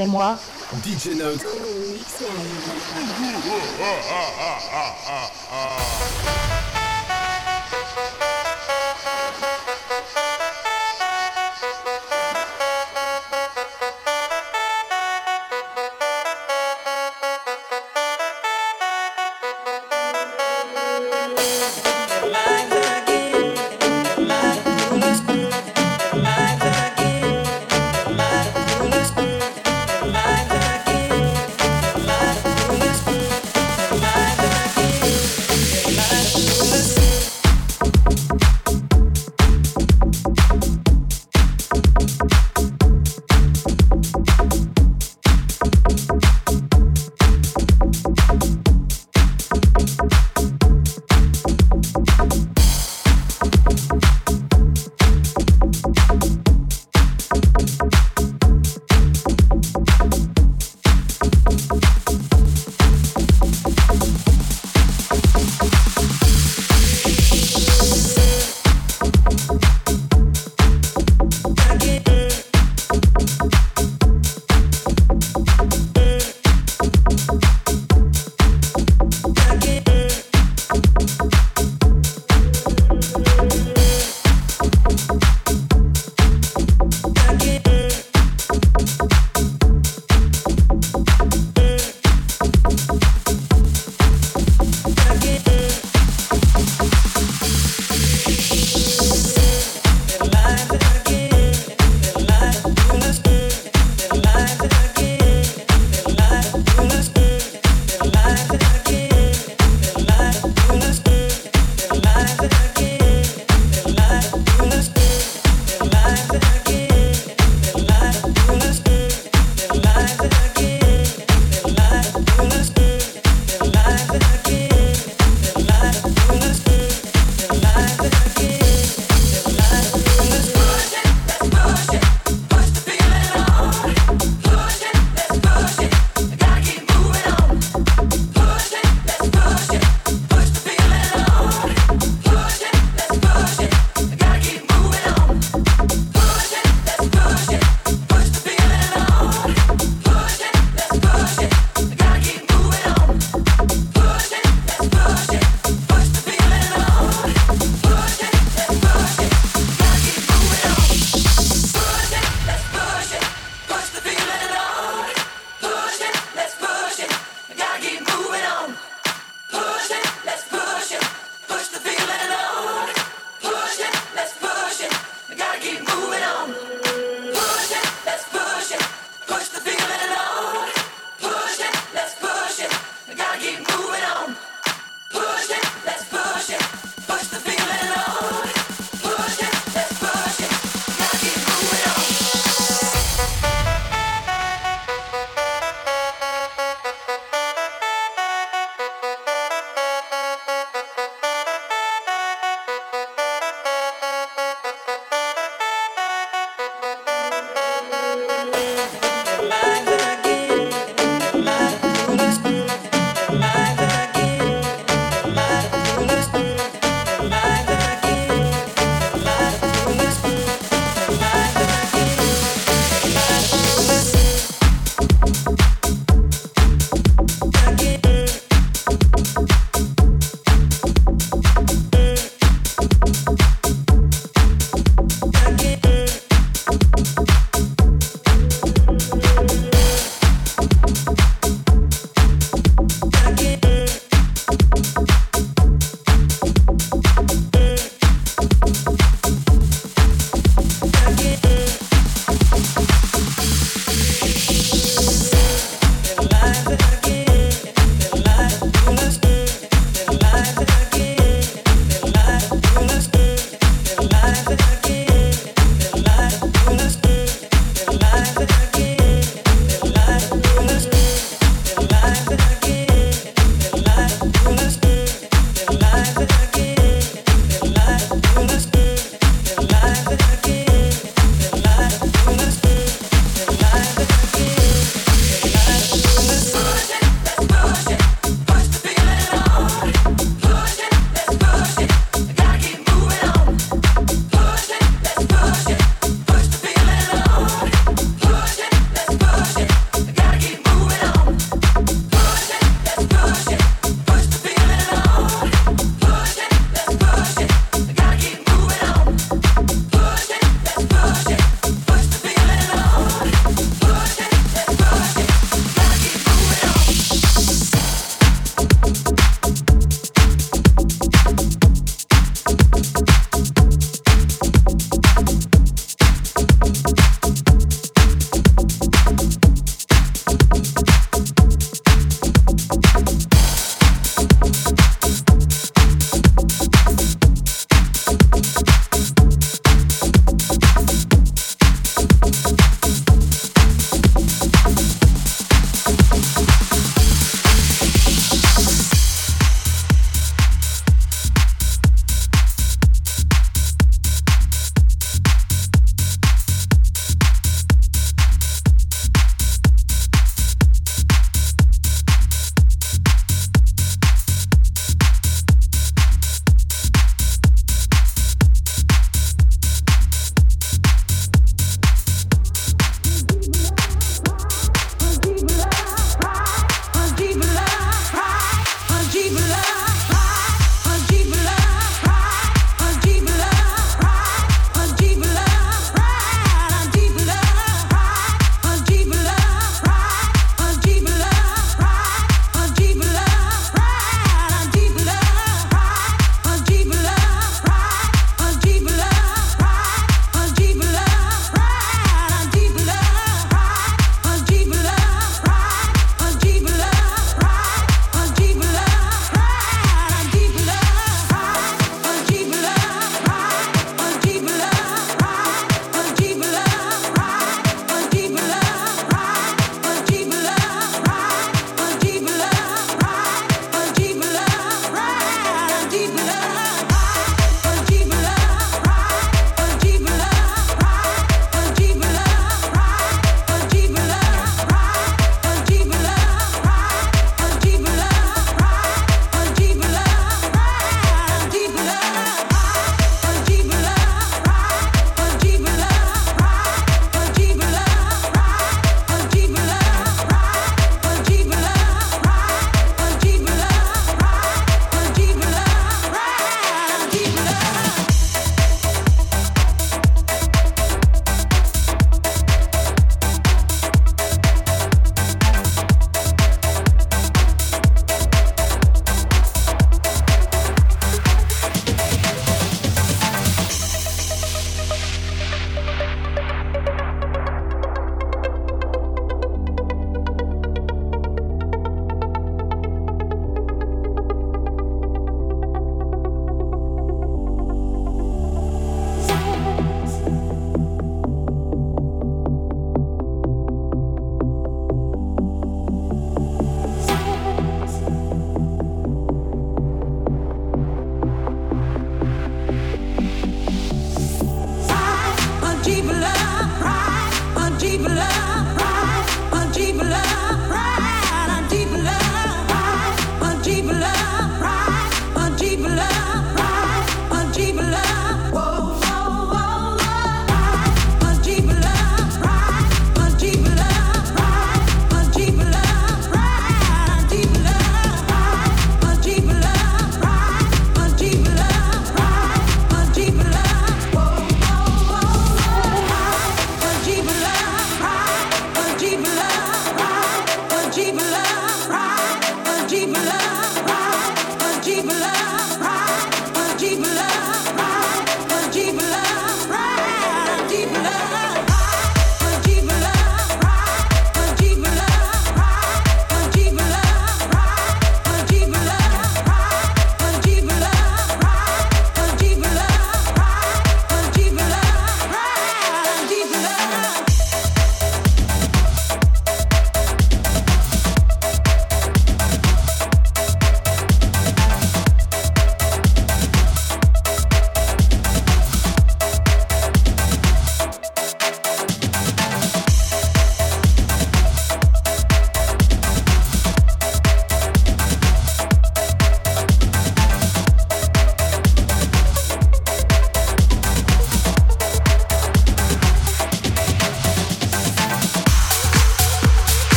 C'est moi. DJ Note.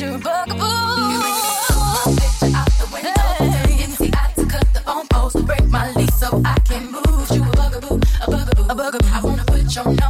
your bugaboo. The You I to cut the phone break my lease so I can move. You a bugaboo, a bugaboo, a bugaboo. I wanna put your.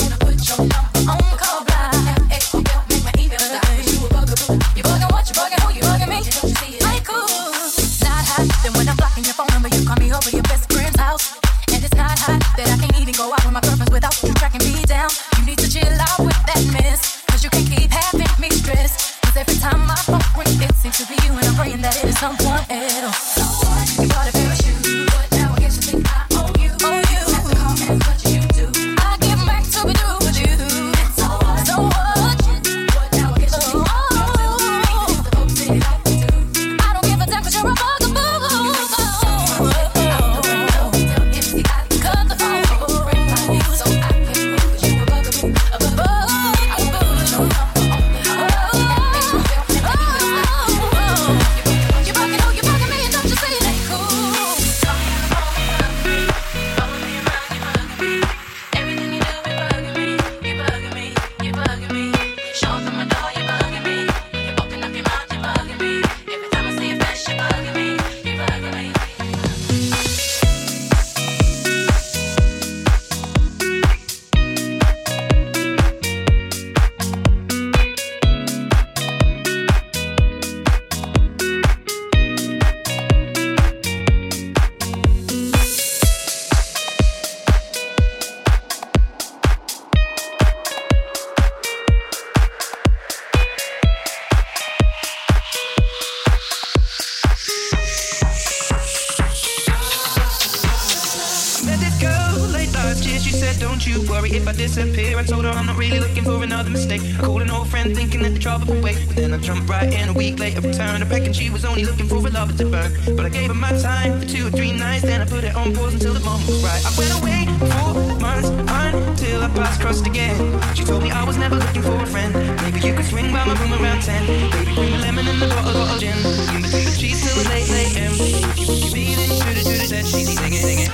only looking for a lover to burn. But I gave her my time for two or three nights, then I put it on pause until the moment was right. I went away four months until I paths crossed again. She told me I was never looking for a friend. Maybe you could swing by my room around ten. Maybe bring the lemon and the bottle, of gin. In between the trees till late, late M. If you would you be then shoot it, shoot it, then she's singing, singing.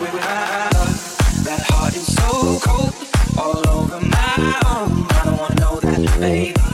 Where would I love? That heart is so cold, all over my own. I don't wanna know that, baby.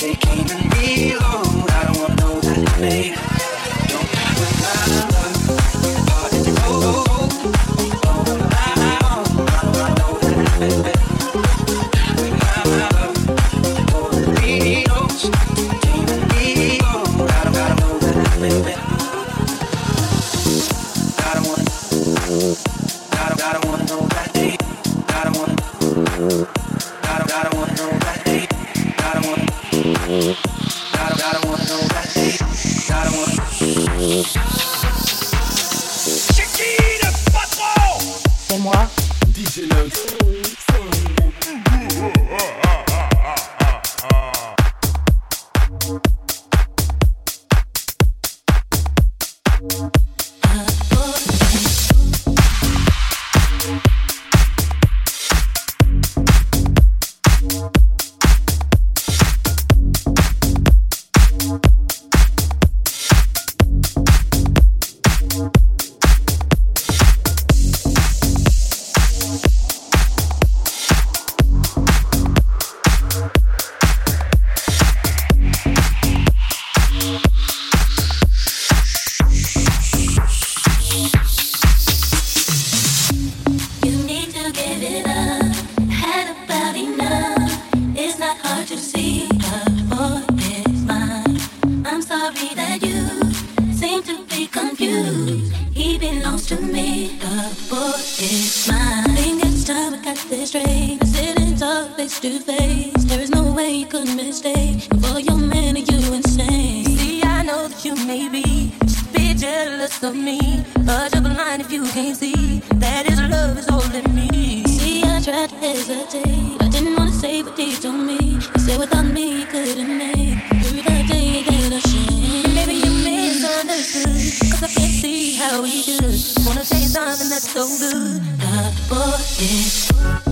they came and how we should. Wanna say something that's so good. Not bullshit.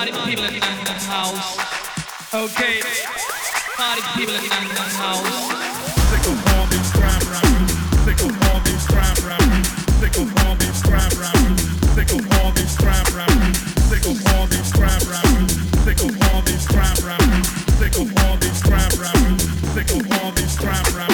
Party people in the house. Okay. Party people in the house. Sick of all these crap rappers. Sick of all these crap rappers. Sick of all these crap rappers. Sick of all these crap rappers. Sick of all these crap rappers. Sick of all these crap rappers. Sick of all these crap rappers. Sick of all these crap rappers.